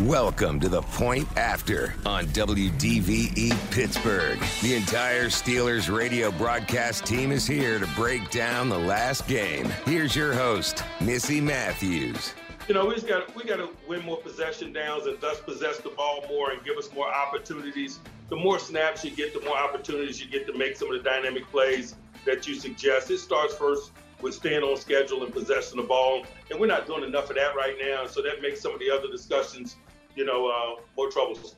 Welcome to the point after on WDVE Pittsburgh. The entire Steelers radio broadcast team is here to break down the last game. Here's your host, Missy Matthews. You know, we just got we got to win more possession downs and thus possess the ball more and give us more opportunities. The more snaps you get, the more opportunities you get to make some of the dynamic plays that you suggest. It starts first with staying on schedule and possessing the ball, and we're not doing enough of that right now. So that makes some of the other discussions you know, uh, more troubles.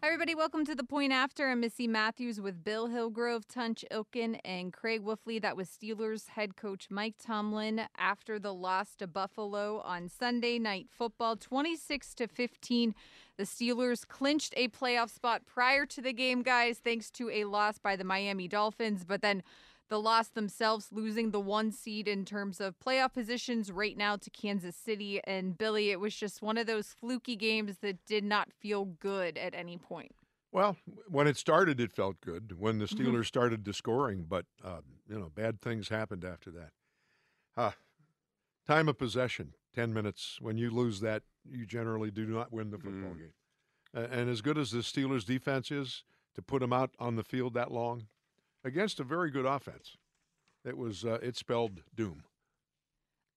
Hi, everybody. Welcome to the point after. I'm Missy Matthews with Bill Hillgrove, Tunch Ilkin, and Craig Wolfley. That was Steelers head coach Mike Tomlin after the loss to Buffalo on Sunday Night Football, 26 to 15. The Steelers clinched a playoff spot prior to the game, guys, thanks to a loss by the Miami Dolphins. But then the loss themselves, losing the one seed in terms of playoff positions right now to Kansas City. And Billy, it was just one of those fluky games that did not feel good at any point. Well, when it started, it felt good. When the Mm-hmm. Steelers started to scoring, but um, you know, bad things happened after that. Uh, time of possession, ten minutes. When you lose that, you generally do not win the football game. A- And as good as the Steelers' defense is, to put them out on the field that long against a very good offense, it was uh, it spelled doom.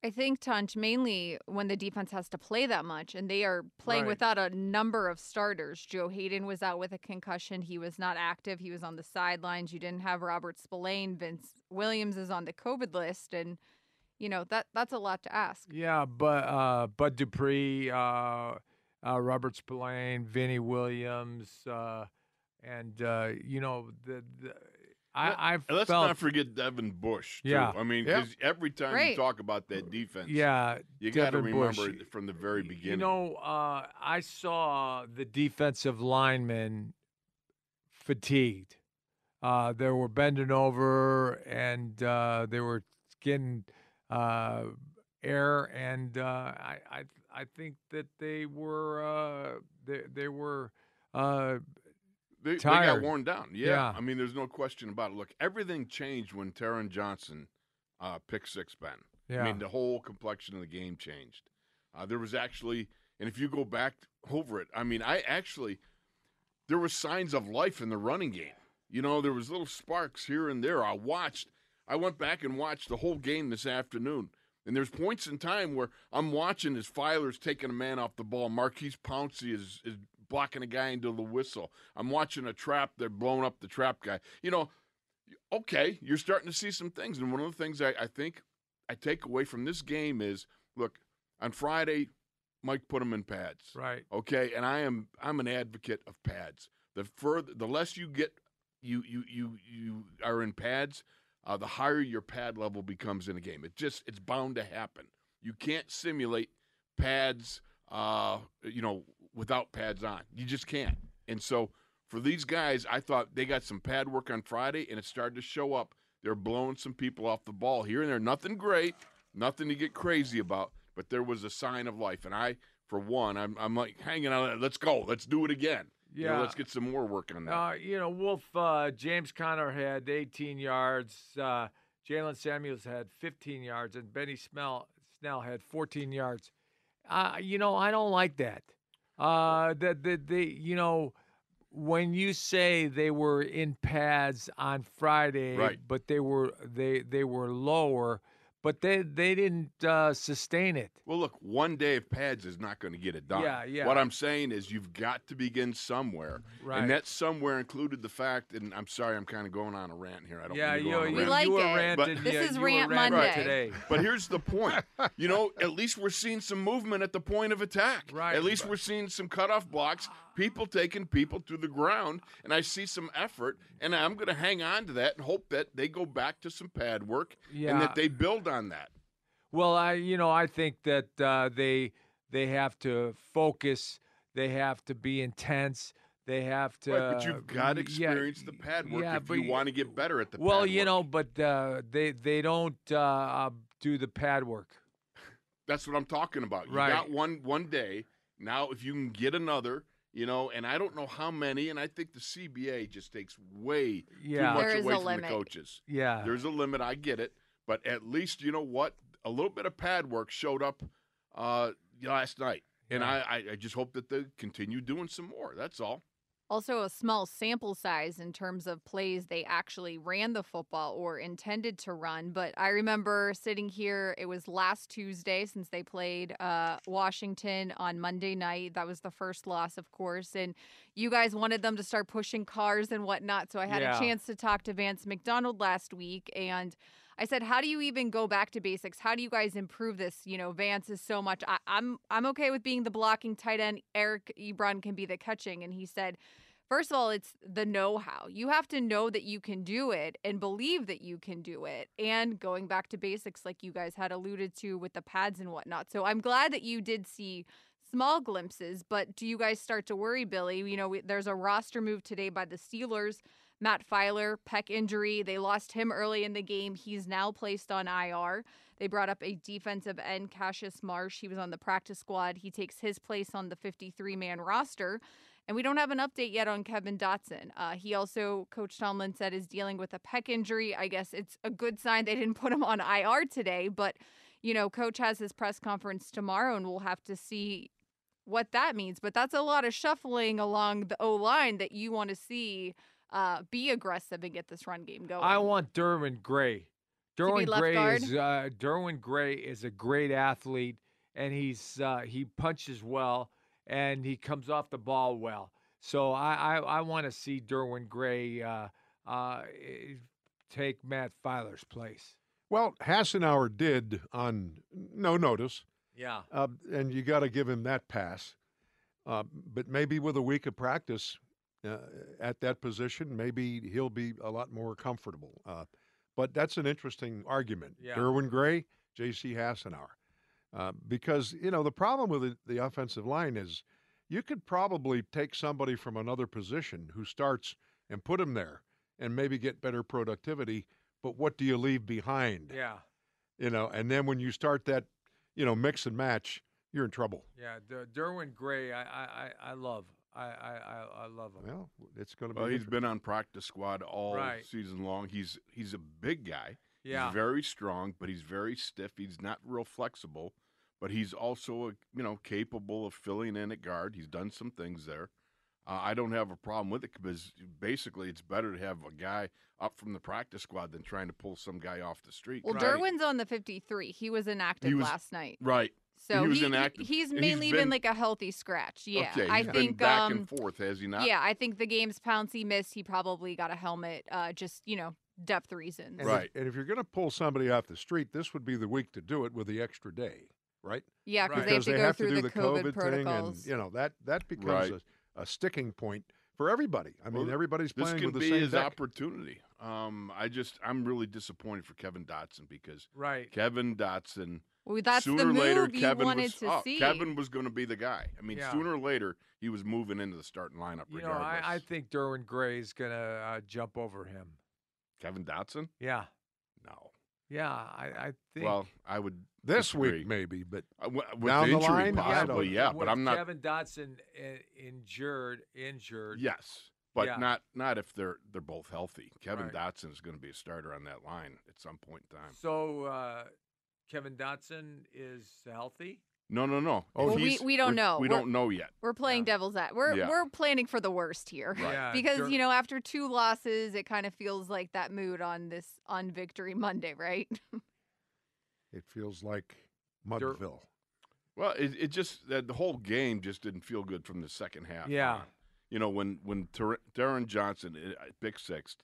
I think Tunch mainly when the defense has to play that much and they are playing Right. without a number of starters. Joe Haden was out with a concussion. He was not active. He was on the sidelines. You didn't have Robert Spillane. Vince Williams is on the COVID list and you know that that's a lot to ask. Yeah, but uh, Bud Dupree, uh, uh, Robert Spillane, Vinny Williams, uh, and uh, you know the, the I, I've let's felt not forget Devin Bush. Too. Yeah. I mean, Yeah. because every time Right. you talk about that defense, yeah. you got to remember Bush. from the very beginning. You know, uh, I saw the defensive linemen fatigued. Uh, they were bending over and uh, they were getting uh, air, and uh, I, I I think that they were uh, they they were. They, they got worn down. Yeah. Yeah. I mean, there's no question about it. Look, everything changed when Taron Johnson uh, picked six Ben. yeah. I mean, the whole complexion of the game changed. Uh, there was actually, and if you go back over it, I mean, I actually, there were signs of life in the running game. You know, there was little sparks here and there. I watched, I went back and watched the whole game this afternoon. And there's points in time where I'm watching as Feiler's taking a man off the ball. Maurkice Pouncey is, is blocking a guy into the whistle. I'm watching a trap. They're blowing up the trap guy. You know, okay, you're starting to see some things. And one of the things I, I think I take away from this game is look, on Friday, Mike put them in pads. right. Okay, and I am I'm an advocate of pads. The further the less you get you you you you are in pads, uh, the higher your pad level becomes in a game. It just it's bound to happen. You can't simulate pads uh, you know, without pads on. You just can't. And so for these guys, I thought they got some pad work on Friday, and it started to show up. They're blowing some people off the ball here and there. Nothing great, nothing to get crazy about, but there was a sign of life. And I, for one, I'm, I'm like hanging on. Let's go. Let's do it again. You know, Yeah. let's get some more work on that. Uh, you know, Wolf uh, James Conner had 18 yards. Uh, Jaylen Samuels had 15 yards, and Benny Smell, Snell had 14 yards. Uh, you know, I don't like that. Uh, that that they, you know, when you say they were in pads on Friday, Right. but they were they they were lower, but they they didn't uh, sustain it. Well, look, one day of pads is not going to get it done. Yeah, yeah. What I'm saying is you've got to begin somewhere. Right. And that somewhere included the fact, and I'm sorry, I'm kind of going on a rant here. I don't Yeah, mean to you, go on a you, We rant. like you were it. ranting. But- This yeah, is you were Rant ranting Monday. today. But here's the point. You know, at least we're seeing some movement at the point of attack. Right, At least but- we're seeing some cutoff blocks, people taking people to the ground, and I see some effort, and I'm going to hang on to that and hope that they go back to some pad work and that they build on that. Well, I you know I think that uh, they they have to focus. They have to be intense. They have to. right, but you've got to y- yeah, experience the pad work yeah, if but you want to get better at the Well, you work. know, but uh, they they don't uh, uh, do the pad work. That's what I'm talking about. You Right. got one one day. Now, if you can get another, you know, and I don't know how many, and I think the CBA just takes way Yeah. too much There is away a from limit. the coaches. Yeah. There's a limit. I get it, but at least you know what? A little bit of pad work showed up uh, last night, and Yeah. I, I I just hope that they continue doing some more. That's all. Also, a small sample size in terms of plays they actually ran the football or intended to run. But I remember sitting here, it was last Tuesday since they played uh, Washington on Monday night. That was the first loss, of course. And you guys wanted them to start pushing cars and whatnot. So I had Yeah. a chance to talk to Vance McDonald last week. And I said, "How do you even go back to basics? How do you guys improve this? You know, Vance is so much. I, I'm I'm okay with being the blocking tight end. Eric Ebron can be the catching." And he said, First of all, it's the know how. You have to know that you can do it and believe that you can do it. And going back to basics, like you guys had alluded to with the pads and whatnot. So I'm glad that you did see small glimpses, but do you guys start to worry, Billy? You know, we, there's a roster move today by the Steelers. Matt Feiler, pec injury. They lost him early in the game. He's now placed on IR. They brought up a defensive end, Cassius Marsh. He was on the practice squad. He takes his place on the 53 man roster. And we don't have an update yet on Kevin Dotson. Uh, he also, Coach Tomlin said, is dealing with a pec injury. I guess it's a good sign they didn't put him on IR today. But, you know, Coach has his press conference tomorrow, and we'll have to see what that means. But that's a lot of shuffling along the O line that you want to see uh, be aggressive and get this run game going. I want Derwin Gray. Derwin Gray guard? is uh, Derwin Gray is a great athlete, and he's uh, he punches well, and he comes off the ball well. So I I, I want to see Derwin Gray uh, uh, eh, take Matt Feiler's place. Well, Hassenauer did on no notice, Yeah. uh, and you got to give him that pass. Uh, but maybe with a week of practice uh, at that position, maybe he'll be a lot more comfortable. Uh, but that's an interesting argument. Yeah. Derwin Gray, J.C. Hassenauer. Uh, because, you know, the problem with the, the offensive line is you could probably take somebody from another position who starts and put him there and maybe get better productivity. But what do you leave behind? Yeah. You know, and then when you start that, you know, mix and match, you're in trouble. Yeah. Der- Derwin Gray, I I, I, I love. I, I I I love him. Well, it's going to be. Well, he's interesting. been on practice squad all Right. season long. He's he's a big guy. Yeah. He's very strong, but he's very stiff. He's not real flexible, but he's also you know capable of filling in at guard. He's done some things there. Uh, I don't have a problem with it because basically it's better to have a guy up from the practice squad than trying to pull some guy off the street. well, Right. Derwin's on the 53. He was inactive was- last night. right. So he was he, inactive, he's and he's mainly been- been, like a healthy scratch. Yeah. okay. I been think back um and forth, has he not? yeah, I think the games Pouncey missed, he probably got a helmet uh just, you know, depth reasons. And if- Right. and if you're going to pull somebody off the street, this would be the week to do it with the extra day, right? Yeah, because they have to they go have through to do the, the COVID, thing, protocols. and you know that that becomes Right. a, a sticking point for everybody. I mean, Well, everybody's This playing can with the be same his deck. opportunity. Um, I just I'm really disappointed for Kevin Dotson because Right. Kevin Dotson Well, that's sooner the or move later, you Kevin wanted was, to oh, see. Kevin was going to be the guy. I mean, Yeah. sooner or later, he was moving into the starting lineup You know. I, I think Derwin Gray is going to uh, jump over him. Kevin Dotson? Yeah. Yeah, I, I think. Well, I would This disagree. week maybe, but Uh, w- with Down the the injury, line, possibly, don't- yeah. But I'm not. Kevin Dotson injured, injured. Yes, but Yeah. not not if they're they're both healthy. Kevin Right. Dotson is going to be a starter on that line at some point in time. So uh, Kevin Dotson is healthy. No, no, no. Oh, Well, we- He's- we don't know. We We're- don't know yet. We're playing Yeah. devil's at. We're Yeah. we're planning for the worst here. Right. Yeah, Because Der- you know, after two losses, it kind of feels like that mood on this on Victory Monday, right? it feels like Mudville. Well, it, it just that the whole game just didn't feel good from the second half. Yeah. You know, when when Ter- Darren Johnson uh, pick sixth,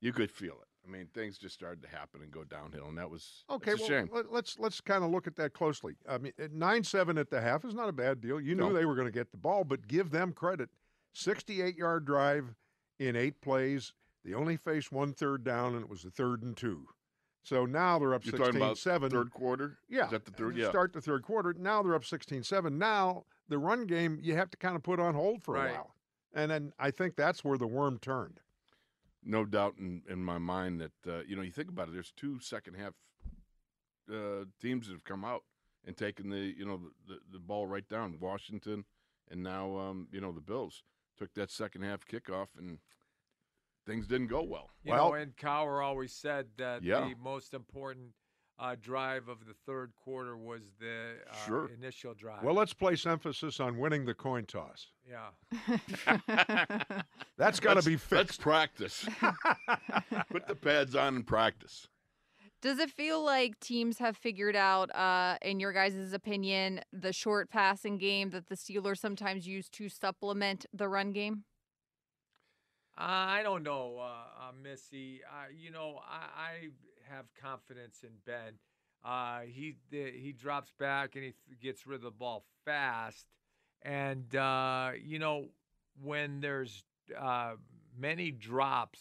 you could feel it. I mean, things just started to happen and go downhill, and that was Okay, a well, shame. let- let's let's kind of look at that closely. I mean, nine seven at the half is not a bad deal. You knew No. they were going to get the ball, but give them credit. Sixty-eight yard drive in eight plays. They only faced one third down, and it was the third and two. So now they're up You're talking about 16-7. third quarter. Yeah, is that the third? Yeah. Start the third quarter. Now they're up 16-7. Now the run game you have to kind of put on hold for Right. a while, and then I think that's where the worm turned. No doubt in, in my mind that uh, you know you think about it. There's two second half uh, teams that have come out and taken the you know the, the, the ball right down. Washington and now um, you know the Bills took that second half kickoff and things didn't go well. You Well- know, and Cowher always said that Yeah. the most important uh, drive of the third quarter was the uh, Sure. initial drive. Well, let's place emphasis on winning the coin toss. yeah. That's got to Let's- be Let's fixed. practice. Put the pads on and practice. Does it feel like teams have figured out, uh, in your guys' opinion, the short passing game that the Steelers sometimes use to supplement the run game? I don't know, uh, uh, Missy. Uh, you know, I, I have confidence in Ben. Uh, he he drops back and he gets rid of the ball fast, and uh, you know when there's uh, many drops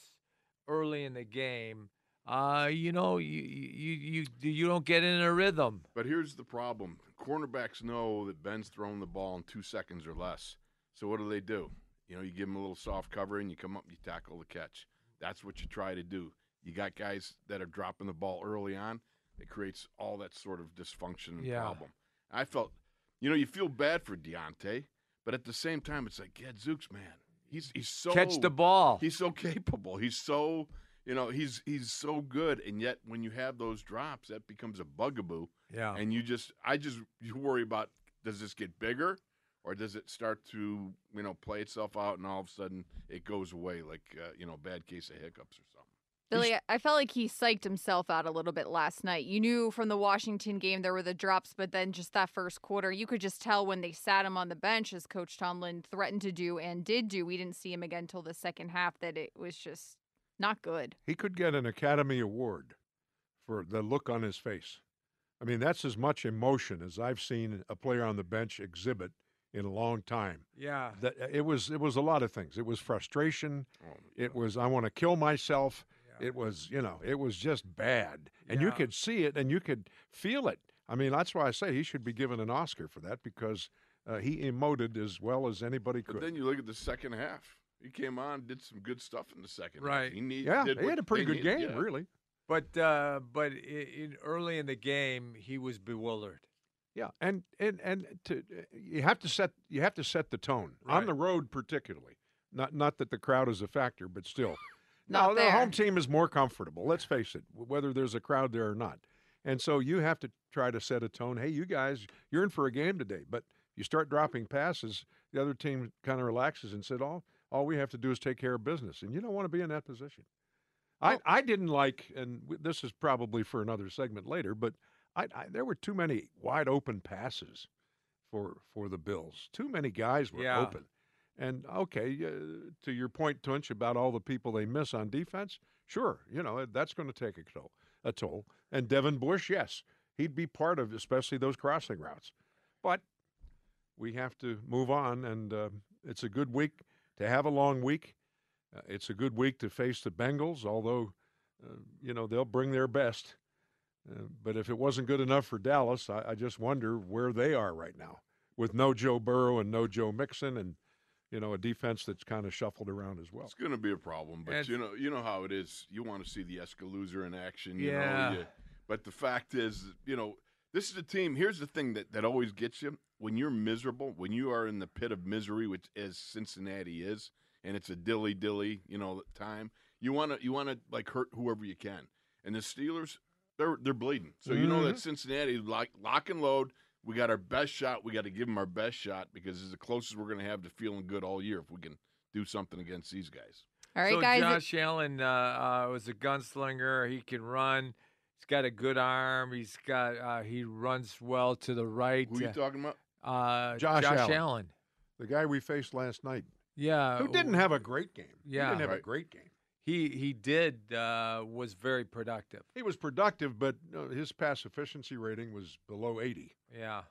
early in the game, uh, you know you you you you don't get in a rhythm. But here's the problem: cornerbacks know that Ben's throwing the ball in two seconds or less. So what do they do? You know, you give them a little soft cover and you come up and you tackle the catch. That's what you try to do. You got guys that are dropping the ball early on. It creates all that sort of dysfunction and Yeah. problem. I felt, you know, you feel bad for Diontae, but at the same time, it's like Gadzooks, man. He's he's so Catch the ball. He's so capable. He's so you know he's he's so good, and yet when you have those drops, that becomes a bugaboo. yeah. And you just, I just, you worry about does this get bigger, or does it start to you know play itself out, and all of a sudden it goes away like uh, you know bad case of hiccups or something. Billy, I felt like he psyched himself out a little bit last night. You knew from the Washington game there were the drops, but then just that first quarter, you could just tell when they sat him on the bench, as Coach Tomlin threatened to do and did do. We didn't see him again until the second half, that it was just not good. He could get an Academy Award for the look on his face. I mean, that's as much emotion as I've seen a player on the bench exhibit in a long time. yeah. That it was it was a lot of things. It was frustration. Oh, It was I want to kill myself. Yeah. It was you know it was just bad, and you could see it and you could feel it. I mean, that's why I say he should be given an Oscar for that because uh, he emoted as well as anybody could. But could. then you look at the second half. He came on, did some good stuff in the second. half. Right. He need, yeah, did he had a pretty good needed, game, yeah. really. But uh, but in, in early in the game, he was bewildered. Yeah, and and and to you have to set you have to set the tone on the road, particularly. Not not that the crowd is a factor, but still. No, the home team is more comfortable. Let's face it, whether there's a crowd there or not. And so you have to try to set a tone. Hey, you guys, you're in for a game today. But you start dropping passes, the other team kind of relaxes and said, "All all we have to do is take care of business." And you don't want to be in that position. I, I didn't like, and this is probably for another segment later, but I, I there were too many wide open passes for for the Bills. Too many guys were Yeah. open. And okay, uh, to your point, Tunch, about all the people they miss on defense, sure, you know that's going to take a toll. A toll. And Devin Bush, yes, he'd be part of, especially those crossing routes. But we have to move on, and uh, it's a good week to have a long week. Uh, it's a good week to face the Bengals, although uh, you know they'll bring their best. Uh, but if it wasn't good enough for Dallas, I, I just wonder where they are right now with no Joe Burrow and no Joe Mixon and you know a defense that's kind of shuffled around as well. It's going to be a problem, but And- you know, you know how it is. You want to see the Escalooser in action. You Yeah. Know, you, but the fact is, you know, this is a team. Here's the thing that, that always gets you when you're miserable, when you are in the pit of misery, which as Cincinnati is, and it's a dilly dilly, you know, time. You want to you want to like hurt whoever you can, and the Steelers, they're they're bleeding. So you know that mm-hmm. Cincinnati lock lock and load. We got our best shot. We got to give them our best shot because it's the closest we're going to have to feeling good all year if we can do something against these guys. All right, so guys. Josh Allen uh, uh, was a gunslinger. He can run. He's got a good arm. He's got uh, he runs well to the right. Who are you talking about? Uh, Josh Allen. Allen. The guy we faced last night, Yeah. who didn't have a great game. Yeah, he yeah. didn't have a great game. He he did uh, was very productive. He was productive, but uh, his pass efficiency rating was below 80. Yeah.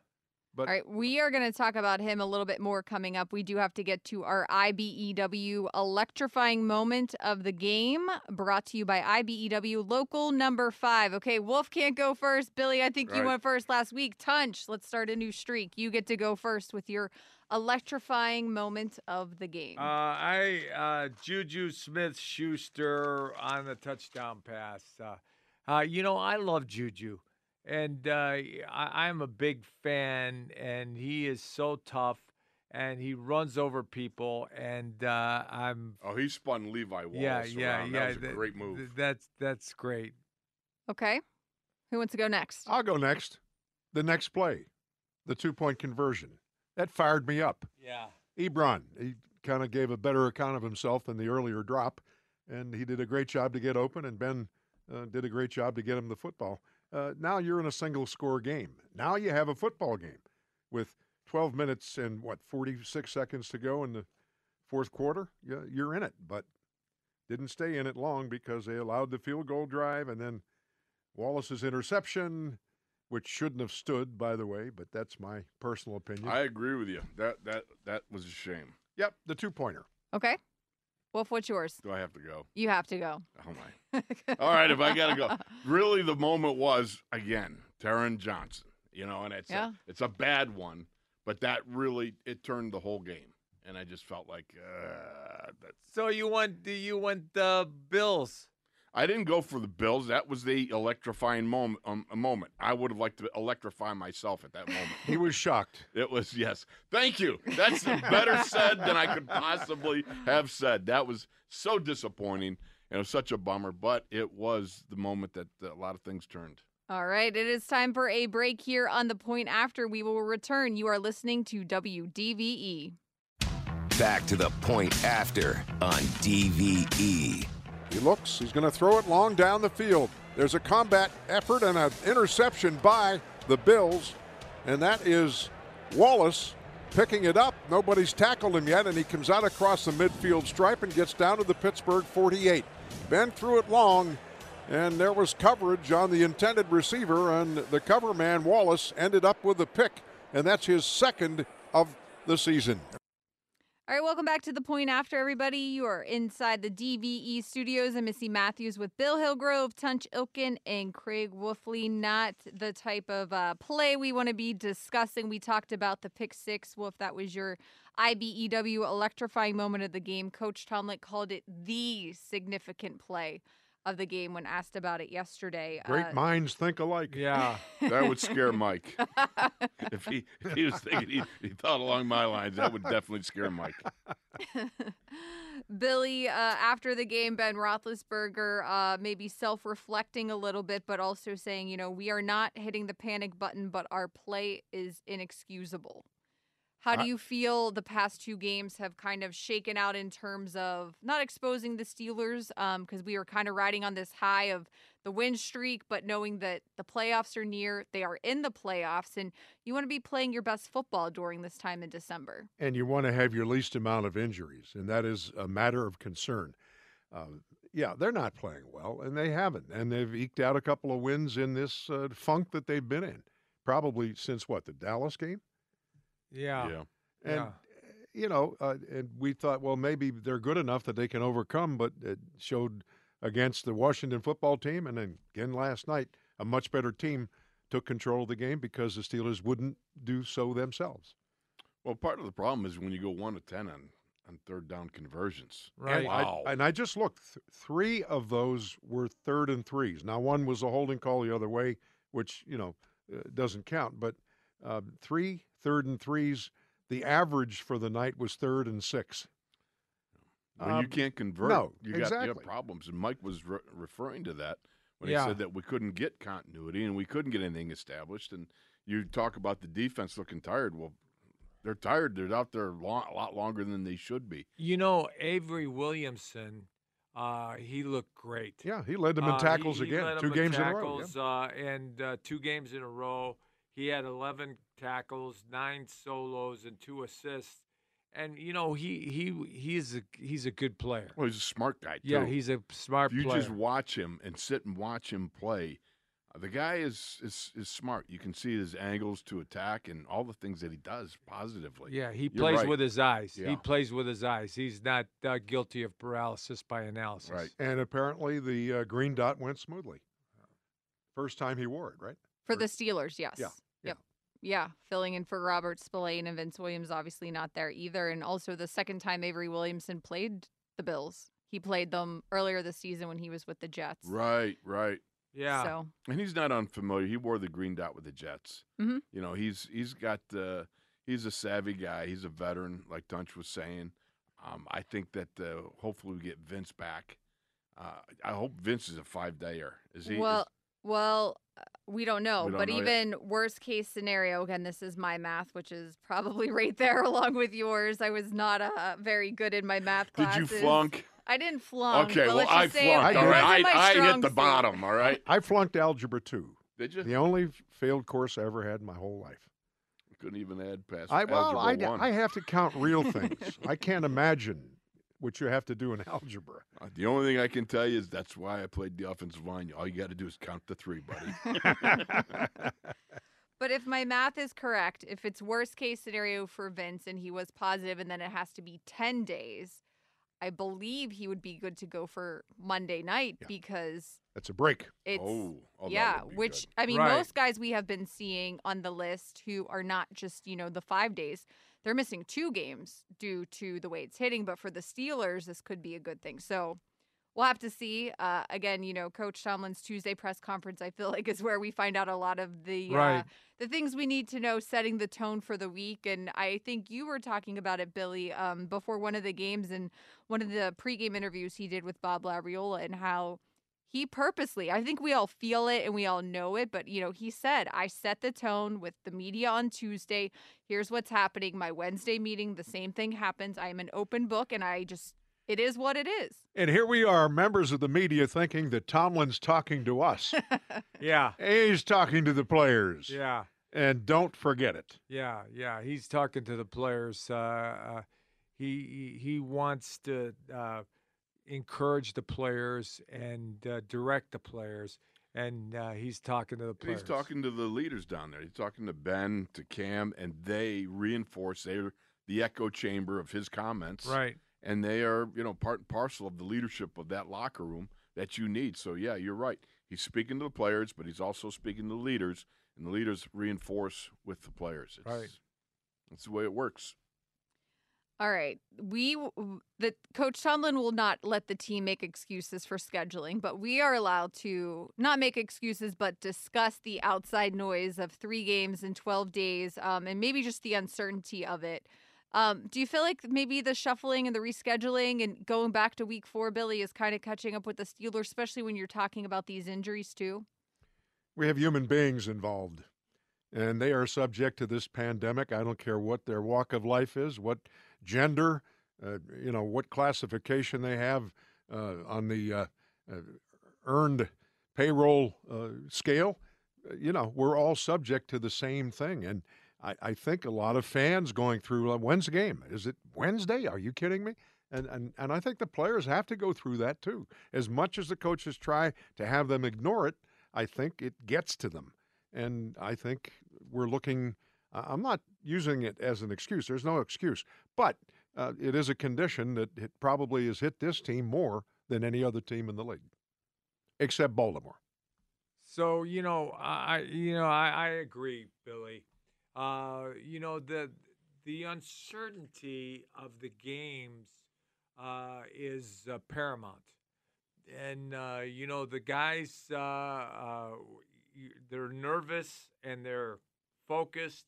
But All right, we are going to talk about him a little bit more coming up. We do have to get to our IBEW electrifying moment of the game, brought to you by IBEW local number five. Okay, Wolf can't go first. Billy, I think you went first last week. Tunch, let's start a new streak. You get to go first with your electrifying moment of the game. Uh, I uh, Juju Smith Schuster on the touchdown pass. Uh, uh, you know, I love Juju, and uh, I, I'm a big fan, and he is so tough, and he runs over people, and uh, I'm Oh, he spun Levi Wallace yeah, yeah, around. yeah. That was a th- great move. that's that's great. okay, who wants to go next? I'll go next. The next play, the two point conversion. That fired me up. Yeah. Ebron, he kind of gave a better account of himself than the earlier drop, and he did a great job to get open, and Ben uh, did a great job to get him the football. Uh, now you're in a single score game. Now you have a football game with 12 minutes and what, 46 seconds to go in the fourth quarter. Yeah, You're in it, but didn't stay in it long because they allowed the field goal drive and then Wallace's interception, which shouldn't have stood, by the way, but that's my personal opinion. I agree with you. That that that was a shame. yep, the two pointer. Okay, Wolf, what's yours? Do I have to go? You have to go. Oh my. All right, if I gotta go. Really, the moment was again Taron Johnson. You know, and it's Yeah. a, it's a bad one, but that really it turned the whole game, and I just felt like uh, that. So you want do you want the Bills? I didn't go for the Bills. That was the electrifying moment. Um, a moment. I would have liked to electrify myself at that moment. He was shocked. It was yes. Thank you. That's better said than I could possibly have said. That was so disappointing. and It was such a bummer, but it was the moment that a lot of things turned. All right, it is time for a break here on the point after we will return. You are listening to WDVE. Back to the point after on DVE. He looks, he's going to throw it long down the field. There's a combat effort and an interception by the Bills, and that is Wallace picking it up. Nobody's tackled him yet, and he comes out across the midfield stripe and gets down to the Pittsburgh 48. Ben threw it long, and there was coverage on the intended receiver, and the cover man, Wallace, ended up with a pick, and that's his second of the season. All right, welcome back to the point after everybody. You are inside the DVE studios. I'm Missy Matthews with Bill Hillgrove, Tunch Ilkin, and Craig Wolfley. Not the type of uh, play we want to be discussing. We talked about the pick six. Wolf, that was your IBEW electrifying moment of the game. Coach Tomlin called it the significant play of the game when asked about it yesterday. Great Uh, minds think alike. Yeah. That would scare Mike. if he if he was thinking he, he thought along my lines, that would definitely scare Mike. Billy, uh, after the game, Ben Roethlisberger uh, maybe self-reflecting a little bit, but also saying, you know, we are not hitting the panic button, but our play is inexcusable. How do you feel the past two games have kind of shaken out in terms of not exposing the Steelers, because we were kind of riding on this high of the win streak, but knowing that the playoffs are near, they are in the playoffs, and you want to be playing your best football during this time in December. and you want to have your least amount of injuries, and that is a matter of concern. Uh, yeah, they're not playing well, and they haven't, and they've eked out a couple of wins in this uh, funk that they've been in, probably since what the Dallas game, Yeah. Yeah. and Yeah. you know, uh, and we thought, well, maybe they're good enough that they can overcome, but it showed against the Washington football team, and then again last night a much better team took control of the game because the Steelers wouldn't do so themselves. Well, part of the problem is when you go one to ten on on third down conversions. Right. And I, and I just looked. Th- three of those were third and threes. Now one was a holding call the other way, which you know uh, doesn't count. But uh, three third and threes. The average for the night was third and six. When you Um, can't convert, no, you got you exactly. have problems. And Mike was re- referring to that when Yeah. he said that we couldn't get continuity and we couldn't get anything established. And you talk about the defense looking tired. Well, they're tired. They're out there long, a lot longer than they should be. You know, Avery Williamson, uh, he looked great. Yeah, he led them in Uh, he- tackles he again, led two them in games in a row. yeah. Uh, and uh, two games in a row. He had 11 tackles, nine solos, and two assists. And you know he he he's a he's a good player. Well, he's a smart guy too. Yeah, he's a smart If you player. just watch him and sit and watch him play, uh, the guy is, is is smart. You can see his angles to attack and all the things that he does positively. yeah, he You're plays right. with his eyes. Yeah. He plays with his eyes. He's not uh, guilty of paralysis by analysis. Right. And apparently the uh, green dot went smoothly. First time he wore it, right? For the Steelers, yes. Yeah, Yep. Yeah, filling in for Robert Spillane and Vince Williams, obviously not there either. And also the second time Avery Williamson played the Bills. He played them earlier this season when he was with the Jets. Right, right. Yeah. So And he's not unfamiliar. He wore the green dot with the Jets. Mhm. You know, he's he's got the he's a savvy guy. He's a veteran, like Tunch was saying. Um, I think that uh, hopefully we get Vince back. Uh, I hope Vince is a five dayer. Is he? is- well, well, uh, we don't know. We don't but know yet. even worst case scenario, again, this is my math, which is probably right there along with yours. I was not uh, very good in my math classes. did classes. you flunk? I didn't flunk. okay, well I just say flunked. All right, I, I hit the suit. bottom. All right. I flunked algebra two. Did you? The only failed course I ever had in my whole life. Couldn't even add past I well, I, one. I have to count real things. I can't imagine what you have to do in algebra. Uh, the only thing I can tell you is that's why I played the offensive line. All you got to do is count the three, buddy. But if my math is correct, if it's worst case scenario for Vince and he was positive and then it has to be 10 days, I believe he would be good to go for Monday night Yeah. because That's a break. it's oh, oh, yeah, which good. I mean Right. most guys we have been seeing on the list who are not just, you know, the 5 days. They're missing two games due to the way it's hitting, but for the Steelers this could be a good thing. So We'll have to see. Uh, again, you know, Coach Tomlin's Tuesday press conference, I feel like, is where we find out a lot of the uh, the things we need to know, setting the tone for the week. And I think you were talking about it, Billy, um, before one of the games and one of the pregame interviews he did with Bob Labriola, and how he purposely, I think we all feel it and we all know it, but you know, he said, I set the tone with the media on Tuesday. Here's what's happening. My Wednesday meeting, the same thing happens. I'm an open book and I just, it is what it is. And here we are, members of the media, thinking that Tomlin's talking to us. Yeah. He's talking to the players. Yeah. And don't forget it. Yeah, yeah, he's talking to the players. Uh, uh, he he he wants to uh, encourage the players and uh, direct the players, and uh, he's talking to the players. he's talking to the leaders down there. He's talking to Ben, to Cam, and they reinforce they're the echo chamber of his comments. right. And they are, you know, part and parcel of the leadership of that locker room that you need. So yeah, you're right. He's speaking to the players, but he's also speaking to the leaders, and the leaders reinforce with the players. It's, Right. That's the way it works. All right. We the coach Tomlin will not let the team make excuses for scheduling, but we are allowed to not make excuses but discuss the outside noise of 3 games in 12 days um, and maybe just the uncertainty of it. Um, do you feel like maybe the shuffling and the rescheduling and going back to week 4 Billy is kind of catching up with the Steelers especially when you're talking about these injuries too? We have human beings involved, and they are subject to this pandemic. I don't care what their walk of life is, what gender, uh, you know, what classification they have uh, on the uh, uh, earned payroll uh, scale. Uh, You know, we're all subject to the same thing. And I, I think a lot of fans going through uh, when's the game? Is it Wednesday? Are you kidding me? And, and and I think the players have to go through that too. As much as the coaches try to have them ignore it, I think it gets to them. And I think we're looking, I'm not using it as an excuse. There's no excuse. But uh, it is a condition that it probably has hit this team more than any other team in the league, except Baltimore. So you know, I you know I, I agree, Billy. Uh, you know the the uncertainty of the games uh, is uh, paramount, and uh, you know the guys uh, uh, they're nervous and they're focused.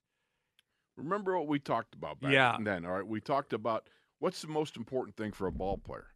Remember what we talked about back Yeah. then, all right? We talked about what's the most important thing for a ball player?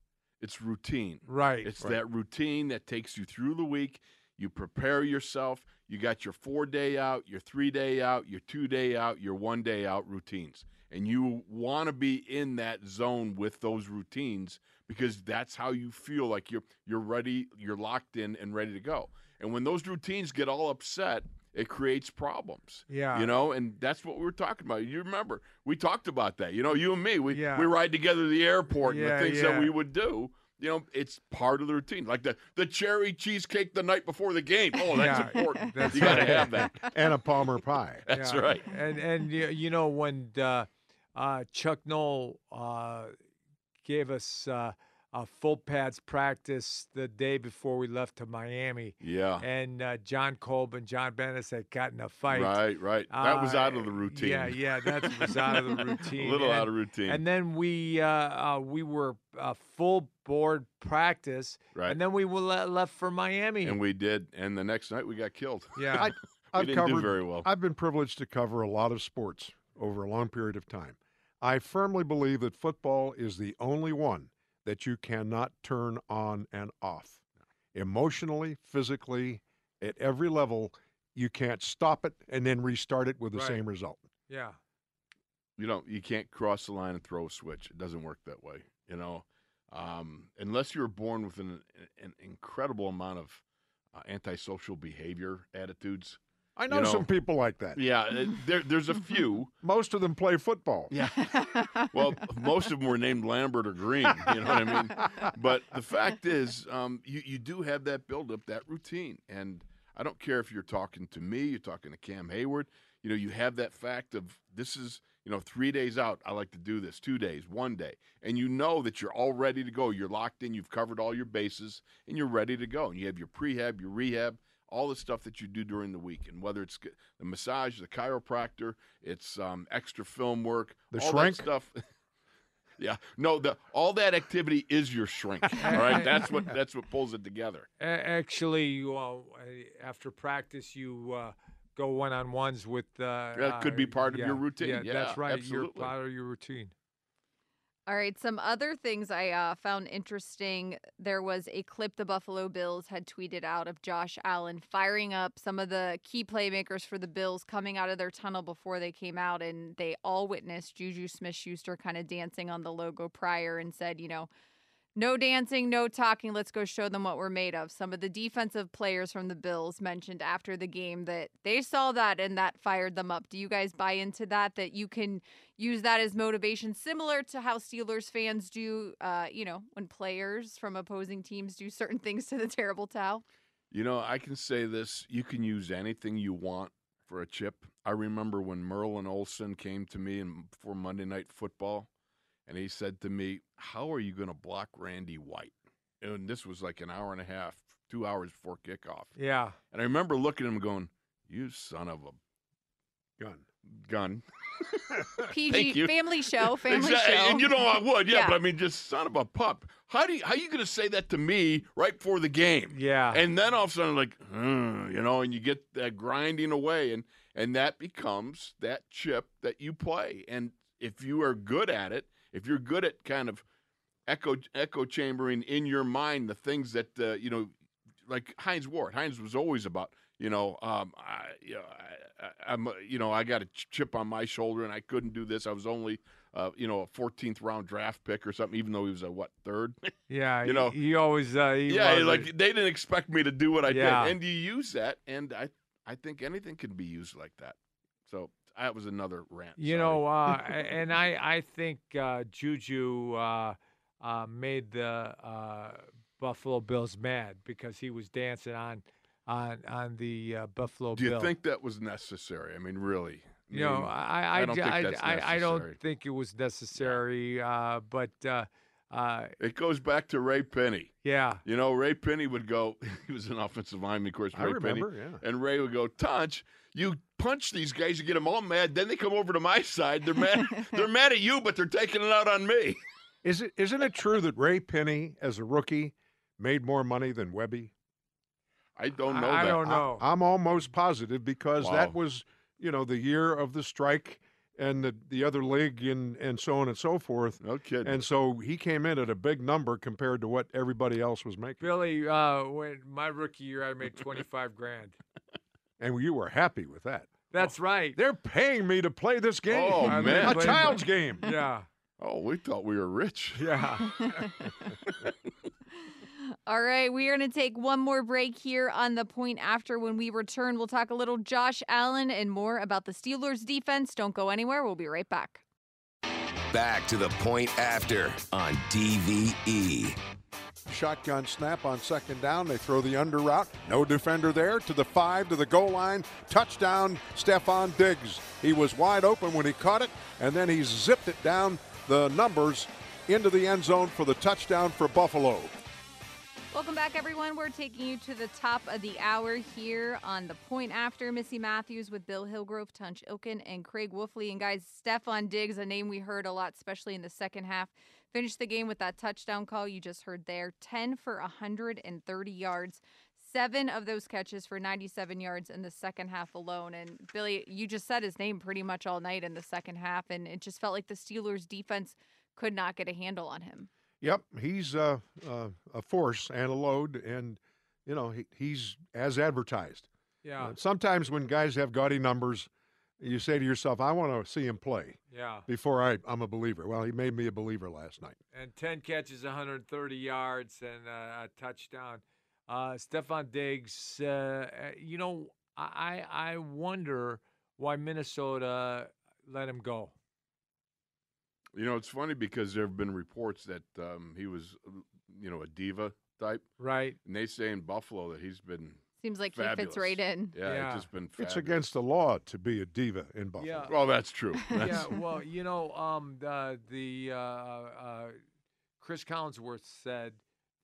It's routine. Right. It's that routine that takes you through the week. You prepare yourself. You got your four day out, your three day out, your two day out, your one day out routines. And you want to be in that zone with those routines because that's how you feel like you're you're ready, you're locked in and ready to go. And when those routines get all upset, it creates problems. Yeah. You know, and that's what we were talking about. You remember, we talked about that. You know, you and me, we Yeah. we ride together to the airport and the things yeah. that we would do. You know, it's part of the routine. Like the the cherry cheesecake the night before the game. Oh, that's Yeah, important. that's you got to right. have that. and a Palmer pie. That's Yeah. right. And and you know when uh, uh, Chuck Noll uh, gave us uh, a full pads practice the day before we left to Miami, Yeah. and uh, John Kolb and John Bennis had gotten a fight. Right, right. That was out of the Uh, routine. Yeah, yeah, that was out of the routine. a little and, out of routine. And then we uh, uh, we were uh, full board practice, right. and then we were left for Miami. And we did. And the next night we got killed. yeah, I, we I've didn't covered do very well. I've been privileged to cover a lot of sports over a long period of time. I firmly believe that football is the only one that you cannot turn on and off. Emotionally, physically, at every level, you can't stop it and then restart it with the Right. same result. yeah. you know, you can't cross the line and throw a switch. It doesn't work that way. You know, um, unless you're born with an, an incredible amount of uh, antisocial behavior attitudes. I know, You know- some people like that. Yeah, there, there's a few. Most of them play football. Yeah. Well, most of them were named Lambert or Greene. You know what I mean? But the fact is, um, you you do have that buildup, that routine, and I don't care if you're talking to me, you're talking to Cam Heyward. You know, you have that fact of this is you know three days out. I like to do this, two days, one day, and you know that you're all ready to go. You're locked in. You've covered all your bases, and you're ready to go. And you have your prehab, your rehab. All the stuff that you do during the week, and whether it's the massage, the chiropractor, it's um, extra film work, The all shrink? that stuff. Yeah, no, the all that activity is your shrink. All right, that's what that's what pulls it together. Actually, you, uh, after practice, you uh, go one on ones with. Uh, That could be uh, part of your routine. Yeah, Yeah, that's right. absolutely. You're part of your routine. All right, some other things I uh, found interesting. There was a clip the Buffalo Bills had tweeted out of Josh Allen firing up some of the key playmakers for the Bills coming out of their tunnel before they came out, and they all witnessed Juju Smith Schuster kind of dancing on the logo prior and said, you know, no dancing, no talking. Let's go show them what we're made of. Some of the defensive players from the Bills mentioned after the game that they saw that and that fired them up. Do you guys buy into that? That you can use that as motivation, similar to how Steelers fans do, uh, you know, when players from opposing teams do certain things to the terrible towel? You know, I can say this: you can use anything you want for a chip. I remember when Merlin Olsen came to me and for Monday Night Football, and he said to me, "How are you going to block Randy White?" And this was like an hour and a half, two hours before kickoff. Yeah. And I remember looking at him, going, "You son of a Gun. gun." PG family show, family Exactly. show. And you know I would, yeah, Yeah. But I mean, just son of a pup. How do you, how you going to say that to me right before the game? Yeah. And then all of a sudden, like, you know, and you get that grinding away, and and that becomes that chip that you play. And if you are good at it, if you're good at kind of echo echo chambering in your mind the things that uh, you know, like Hines Ward. Hines was always about you know, um, I, you know, I, I'm, uh, you know, I got a chip on my shoulder, and I couldn't do this. I was only, uh, you know, a 14th round draft pick or something, even though he was a what third. Yeah. You know, he, always. Uh, he yeah, like a- they didn't expect me to do what I Yeah. did, and you use that, and I, I think anything can be used like that. So that was another rant. You sorry. know, uh, and I I think uh, Juju uh, uh, made the uh, Buffalo Bills mad because he was dancing on on on the uh, Buffalo do you Bill. think that was necessary? I mean, really? You know, mean, I I, I don't ju- think I, I, I don't think it was necessary, uh, but uh, Uh, It goes back to Ray Pinney. yeah, You know, Ray Pinney would go. He was an offensive lineman, of course. I Ray remember, Pinney, yeah. and Ray would go, "Tunch, you punch these guys, you get them all mad. Then they come over to my side. They're mad. they're mad at you, but they're taking it out on me." Is it isn't it true that Ray Pinney, as a rookie, made more money than Webby? I don't know I, I don't know. I, am almost positive because that was, you know, the year of the strike and the, the other league and, and so on and so forth. no kidding. And so he came in at a big number compared to what everybody else was making. Billy, uh, when my rookie year, I made 25 grand. And you were happy with that. That's oh, right. They're paying me to play this game. Oh, I man. A child's game. Yeah, oh, we thought we were rich. yeah. All right, we are going to take one more break here on the point after. When we return, we'll talk a little Josh Allen and more about the Steelers defense. Don't go anywhere. We'll be right back. Back to the point after on E. DVE. Shotgun snap on second down. They throw the under route. No defender there. To the five, to the goal line. Touchdown, Stefon Diggs. He was wide open when he caught it, and then he zipped it down the numbers into the end zone for the touchdown for Buffalo. Welcome back, everyone. We're taking you to the top of the hour here on the point after. Missy Matthews with Bill Hillgrove, Tunch Ilkin, and Craig Wolfley. And guys, Stefon Diggs, a name we heard a lot, especially in the second half, finished the game with that touchdown call you just heard there 10 for 130 yards. Seven of those catches for 97 yards in the second half alone. And Billy, you just said his name pretty much all night in the second half, and it just felt like the Steelers' defense could not get a handle on him. Yep, he's uh, uh, a force and a load, and you know he, he's as advertised. Yeah, Uh, sometimes when guys have gaudy numbers, you say to yourself, "I want to see him play yeah. before I, I'm a believer." Well, he made me a believer last night. And 10 catches, 130 yards, and uh, a touchdown. Uh, Stefon Diggs, uh, uh, you know, I, I wonder why Minnesota let him go. You know, it's funny because there have been reports that um, he was, you know, a diva type, Right. and they say in Buffalo that he's been, Seems like he fits right in. yeah, Yeah. it's just been. It's against the law to be a diva in Buffalo. Yeah. Well, that's true. yeah, well, you know, um, the, the uh, uh, Chris Collinsworth said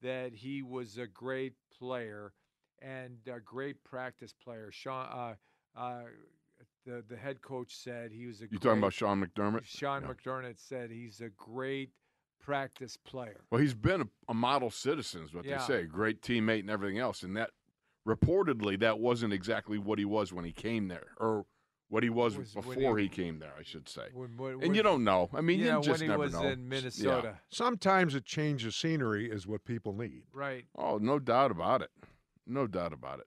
that he was a great player and a great practice player. Sean, uh, uh, the the head coach said he was a. you great, talking about Sean McDermott? Sean Yeah. McDermott said he's a great practice player. Well, he's been a, a model citizen, is what Yeah. they say. Great teammate and everything else. And that reportedly that wasn't exactly what he was when he came there, or what he was, Was before he- he, came there, I should say. When, when, And you don't know. I mean, yeah, you just when he never was know. in Yeah. Minnesota, Sometimes a change of scenery is what people need. right? Oh, no doubt about it. No doubt about it.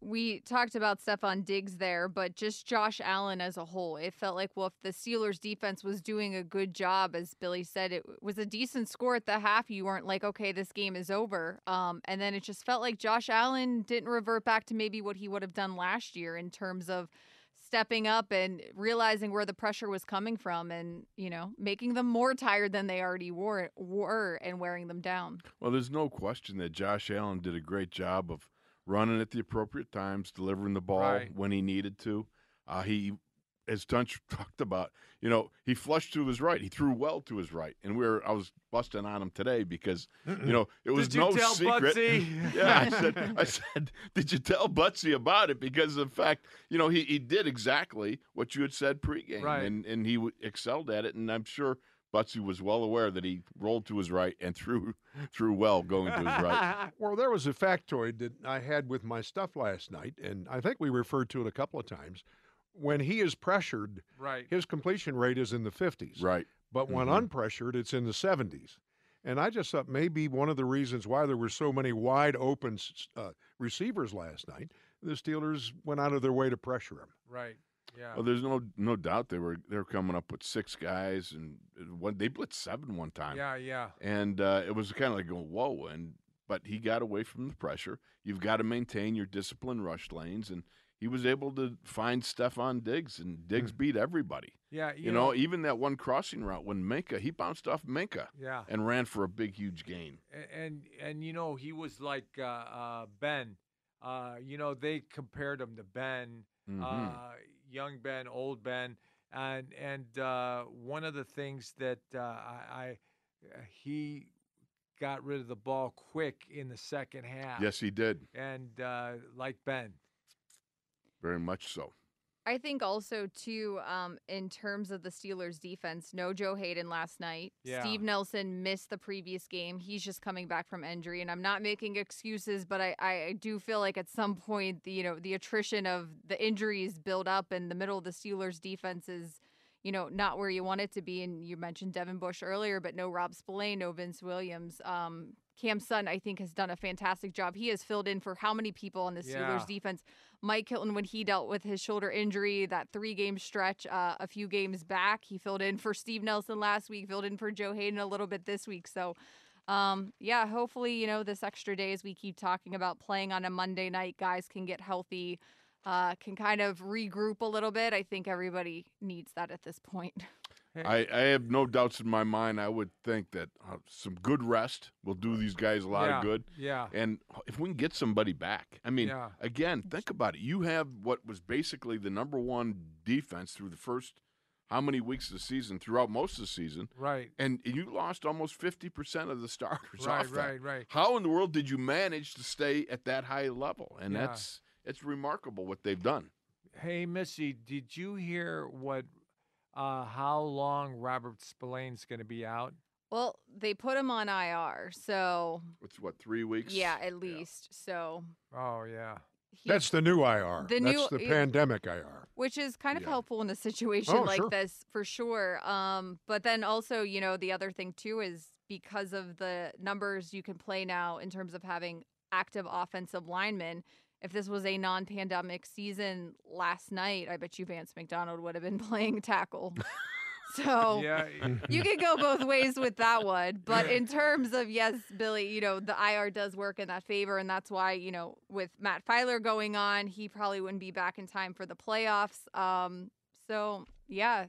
We talked about Stefon Diggs there, but just Josh Allen as a whole. It felt like, well, if the Steelers defense was doing a good job, as Billy said, it was a decent score at the half. You weren't like, okay, this game is over. Um, and then it just felt like Josh Allen didn't revert back to maybe what he would have done last year in terms of stepping up and realizing where the pressure was coming from and, you know, making them more tired than they already were, were and wearing them down. Well, there's no question that Josh Allen did a great job of running at the appropriate times, delivering the ball Right. when he needed to. Uh, he, as Tunch talked about, you know, he flushed to his right. He threw well to his right, and we were I was busting on him today because you know it was Did you no tell secret. Yeah, I said, I said, did you tell Butsy about it? Because of the fact, you know, he, he did exactly what you had said pregame, Right. and and he excelled at it, and I'm sure. Butsy was well aware that he rolled to his right and threw threw well going to his right. Well, there was a factoid that I had with my stuff last night, and I think we referred to it a couple of times. When he is pressured, right. his completion rate is in the 50s. Right. But when Mhm. unpressured, it's in the 70s. And I just thought maybe one of the reasons why there were so many wide open uh, receivers last night, the Steelers went out of their way to pressure him. Right. Yeah. Well, there's no no doubt they were they were coming up with six guys, and and one they blitzed seven one time, yeah. Yeah. and uh, it was kind of like going whoa. And but he got away from the pressure. You've got to maintain your discipline rush lanes, and he was able to find Stefon Diggs, and Diggs beat everybody. Yeah. You, know, even that one crossing route when Minkah he bounced off Minkah Yeah. and ran for a big huge gain. A- and and you know he was like uh, uh, Ben. Uh, you know they compared him to Ben, Mhm. Young Ben, old Ben, and and uh, one of the things that uh, I, I he got rid of the ball quick in the second half. Yes, he did. And uh, like Ben. Very much so. I think also too, um, in terms of the Steelers defense, no Joe Haden last night. Yeah. Steve Nelson missed the previous game. He's just coming back from injury, and I'm not making excuses, but I, I do feel like at some point, the, you know, the attrition of the injuries build up, and the middle of the Steelers defense is, you know, not where you want it to be. And you mentioned Devin Bush earlier, but no Rob Spillane, no Vince Williams. Um, Cam Sutton, I think, has done a fantastic job. He has filled in for how many people on the Steelers Yeah. defense? Mike Hilton, when he dealt with his shoulder injury, that three game stretch uh, a few games back, he filled in for Steve Nelson last week, filled in for Joe Haden a little bit this week. So, um, yeah, hopefully, you know, this extra day as we keep talking about playing on a Monday night, guys can get healthy, uh, can kind of regroup a little bit. I think everybody needs that at this point. I, I have no doubts in my mind. I would think that uh, some good rest will do these guys a lot yeah. of good. Yeah. And if we can get somebody back, I mean, Yeah. again, think about it. You have what was basically the number one defense through the first how many weeks of the season, throughout most of the season, Right. and you lost almost 50% of the starters Right, off that. right, right. How in the world did you manage to stay at that high level? And Yeah. that's it's remarkable what they've done. Hey, Missy, did you hear what, uh, how long Robert Spillane's going to be out? well, they put him on IR. So, It's what, three weeks? yeah, at least. So, Oh, yeah. he- That's the new IR. The That's new- the yeah. pandemic IR. which is kind of Yeah. helpful in a situation Oh, like sure. this for sure um but then also you know the other thing too is because of the numbers you can play now in terms of having active offensive linemen if this was a non-pandemic season last night i bet you vance mcdonald would have been playing tackle so Yeah. you could go both ways with that one. But in terms of yes, Billy, you know, the IR does work in that favor, and that's why, you know, with Matt Feiler going on, he probably wouldn't be back in time for the playoffs. Um, so yeah.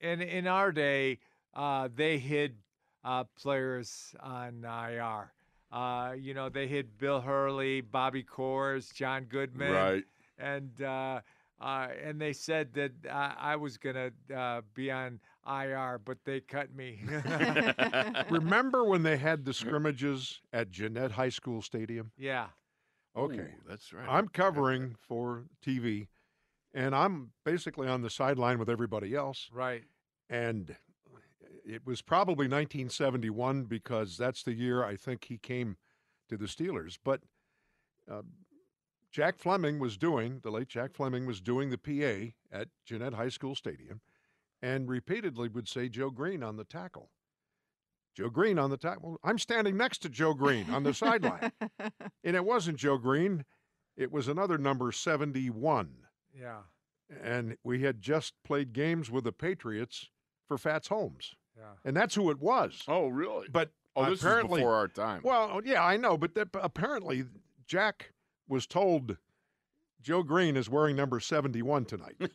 And in our day, uh, they hid uh, players on IR. Uh, you know, they hit Bill Hurley, Bobby Kohrs, John Goodman, Right. and uh, uh, and they said that I, I was gonna uh, be on IR, but they cut me. Remember when they had the scrimmages at Jeannette High School Stadium? yeah, Okay. Ooh, that's right. I'm covering for TV, and I'm basically on the sideline with everybody else. right. And it was probably 1971 because that's the year I think he came to the Steelers. But uh, Jack Fleming was doing, the late Jack Fleming was doing the PA at Jeannette High School Stadium and repeatedly would say Joe Greene on the tackle. Joe Greene on the tackle. I'm standing next to Joe Greene on the sideline. And it wasn't Joe Greene, it was another number 71. Yeah, And we had just played games with the Patriots for Fats Holmes. Yeah. And that's who it was. oh, really? But oh, this apparently, is before our time. well, oh, yeah, I know, but that, apparently Jack was told Joe Greene is wearing number 71 tonight.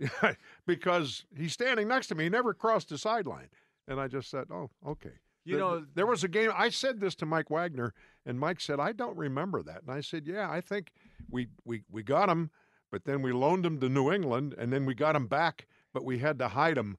because he's standing next to me. He never crossed the sideline. And I just said, oh, okay. You The- know, there was a game. I said this to Mike Wagner, and Mike said, I don't remember that. And I said, Yeah, I think we, we, we got him, but then we loaned him to New England, and then we got him back, but we had to hide him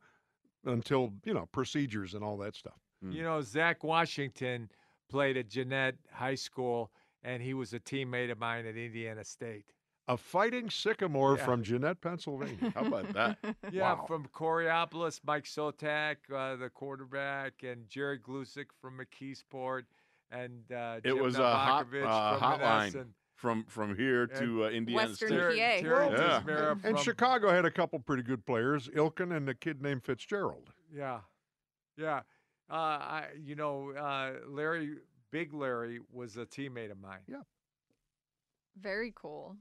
until, you know, procedures and all that stuff. You know, Zach Washington played at Jeannette High School, and he was a teammate of mine at Indiana State. A fighting sycamore Yeah. from Jeannette, Pennsylvania. How about that? Yeah, Wow. from Coraopolis, Mike Sotak, uh, the quarterback, and Jerry Glusick from McKeesport, and uh, It Jim was a hot Novakovic uh, from hotline Monessen. From from here to uh, Indiana Western State. PA. Terry, Terry Yeah. Tismera And from- Chicago had a couple pretty good players, Ilkin and a kid named Fitzgerald. Yeah, yeah. Uh, I, you know, uh, Larry, Big Larry, was a teammate of mine. Yeah. Very cool.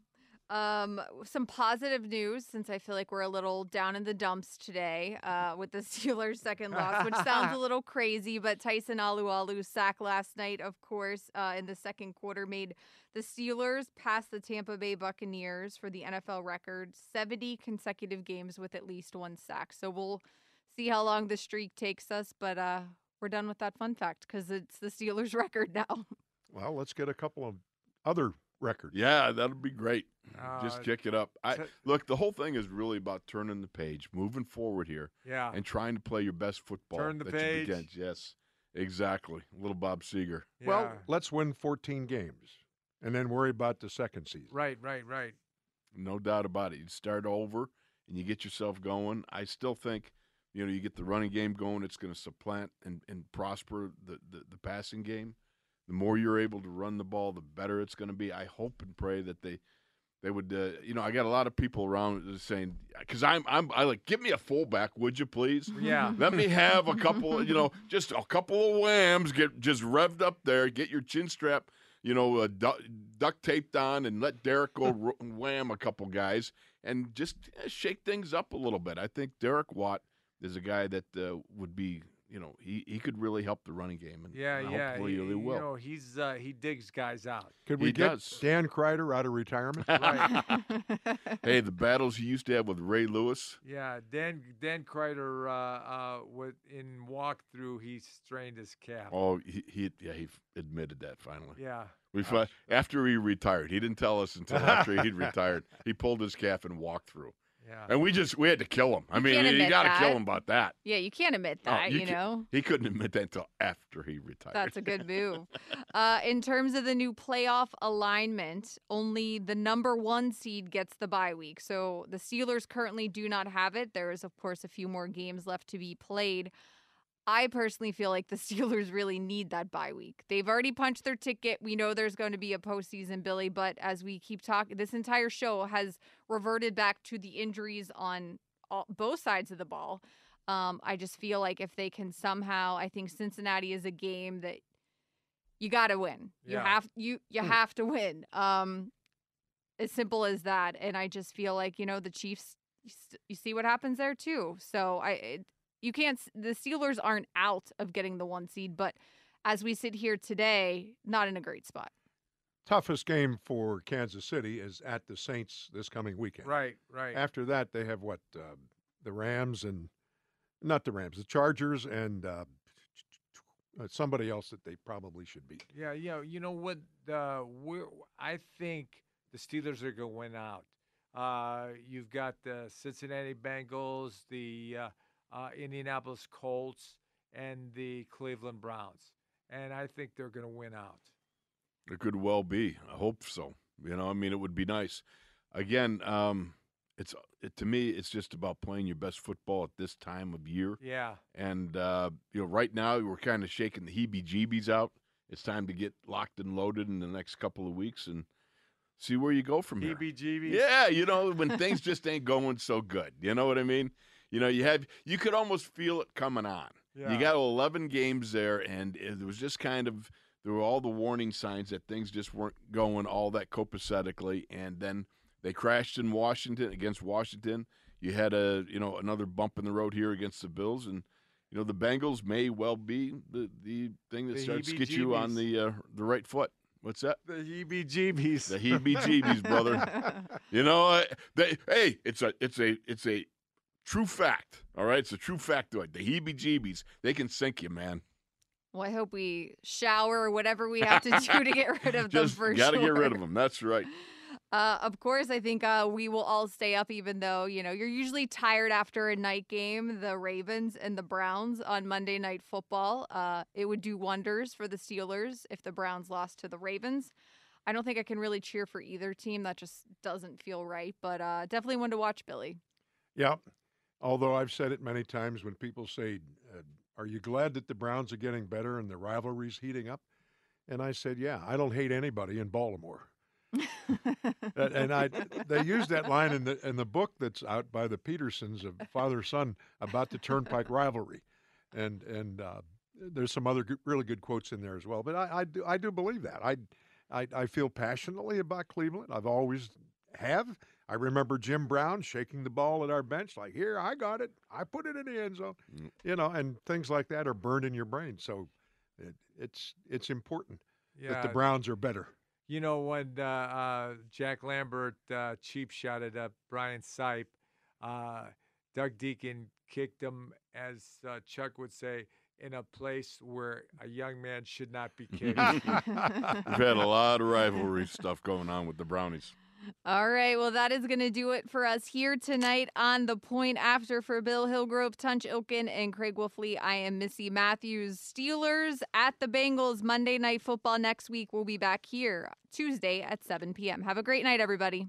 Um, some positive news since I feel like we're a little down in the dumps today uh, with the Steelers' second loss, which sounds a little crazy. But Tyson Alualu sack last night, of course, uh, in the second quarter, made the Steelers pass the Tampa Bay Buccaneers for the NFL record 70 consecutive games with at least one sack. So we'll see how long the streak takes us, but uh, we're done with that fun fact because it's the Steelers' record now. Well, let's get a couple of other record. Yeah, that'll be great. Just Uh, kick it up. I t- look. The whole thing is really about turning the page, moving forward here, Yeah. and trying to play your best football. Turn the that you page. begin. Yes, exactly. Little Bob Seger. yeah. Well, let's win 14 games and then worry about the second season. right, right, right. No doubt about it. You start over and you get yourself going. I still think, you know, you get the running game going, it's going to supplant and, and prosper the, the, the passing game. The more you're able to run the ball, the better it's going to be. I hope and pray that they they would. Uh, you know, I got a lot of people around saying because I'm I'm I like give me a fullback, would you please? Yeah. Let me have a couple, you know, just a couple of whams, get just revved up there, get your chin strap, you know, uh, du- duct taped on, and let Derek go ro- wham a couple guys, and just uh, shake things up a little bit. I think Derek Watt is a guy that uh, would be, you know, he, he could really help the running game, and Yeah, and yeah. hopefully he- he, you will. know, he's uh, he digs guys out. Could we He get does. Dan Kreider out of retirement? Right. hey, the battles he used to have with Ray Lewis. yeah, Dan Dan Kreider uh, uh, with in walkthrough he strained his calf. Oh, he, he yeah he admitted that finally. Yeah. We fi- after he retired, he didn't tell us until after he'd retired. He pulled his calf and walked through. Yeah. And we just we had to kill him. I You mean, you got to kill him about that. Yeah, you can't admit Oh, that, you you, ca- know. He couldn't admit that until after he retired. That's a good move. Uh, in terms of the new playoff alignment, only the number one seed gets the bye week. So the Steelers currently do not have it. There is, of course, a few more games left to be played. I personally feel like the Steelers really need that bye week. They've already punched their ticket. We know there's going to be a postseason, Billy, but as we keep talking, this entire show has reverted back to the injuries on all, both sides of the ball. Um, I just feel like if they can somehow, I think Cincinnati is a game that you got to win. You have you you have to win. Um, as simple as that. And I just feel like you know the Chiefs. You, s- you see what happens there too. So I, it, you can't. s- The Steelers aren't out of getting the one seed, but as we sit here today, not in a great spot. Toughest game for Kansas City is at the Saints this coming weekend. Right, right. After that, they have what? Uh, the Rams and not the Rams, the Chargers and uh, uh, somebody else that they probably should beat. Yeah, yeah. You know what? Uh, we're, I think the Steelers are going to win out. Uh, you've got the Cincinnati Bengals, the uh, Indianapolis Colts, and the Cleveland Browns, and I think they're going to win out. It could well be. I hope so. You know, I mean, it would be nice. Again, um, it's it, to me, it's just about playing your best football at this time of year. Yeah, And uh, you know, right now we're kind of shaking the heebie-jeebies out. It's time to get locked and loaded in the next couple of weeks and see where you go from here. heebie-jeebies. Yeah, you know, when things just ain't going so good. You know what I mean? You know, you have you could almost feel it coming on. Yeah. You got 11 games there, and it was just kind of there were all the warning signs that things just weren't going all that copacetically, and then they crashed in Washington against Washington. You had a you know another bump in the road here against the Bills, and you know the Bengals may well be the the thing that The starts to get you on the uh, the right foot. What's that? The heebie-jeebies. The heebie-jeebies, brother. You know, uh, they, hey, it's a it's a it's a true fact. All right, it's a true factoid. The heebie-jeebies, they can sink you, man. Well, I hope we shower or whatever we have to do to get rid of them Just for gotta sure. get rid of them. That's right. Uh, of course, I think uh, we will all stay up, even though you know you're usually tired after a night game. The Ravens and the Browns on Monday Night Football. Uh, it would do wonders for the Steelers if the Browns lost to the Ravens. I don't think I can really cheer for either team. That just doesn't feel right. But uh, definitely one to watch, Billy. Yeah. Although I've said it many times when people say, uh, Are you glad that the Browns are getting better and the rivalry's heating up? And I said, Yeah, I don't hate anybody in Baltimore. and I, they use that line in the in the book that's out by the Petersons of father son about the Turnpike rivalry, and and uh, there's some other really good quotes in there as well. But I, I do I do believe that I, I I feel passionately about Cleveland. I've always have. I remember Jim Brown shaking the ball at our bench like, "Here, I got it. I put it in the end zone." Mm. You know, and things like that are burned in your brain. So it, it's it's important yeah. that the Browns are better. You know when uh, uh, Jack Lambert uh, cheap shotted up Brian Sipe, uh, Doug Dieken kicked him, as uh, Chuck would say, in a place where a young man should not be kicked. We've had a lot of rivalry stuff going on with the Brownies. All right. Well, that is going to do it for us here tonight on The Point After for Bill Hillgrove, Tunch Ilkin, and Craig Wolfley. I am Missy Matthews. Steelers at the Bengals Monday Night Football next week. We'll be back here Tuesday at 7 p.m. Have a great night, everybody.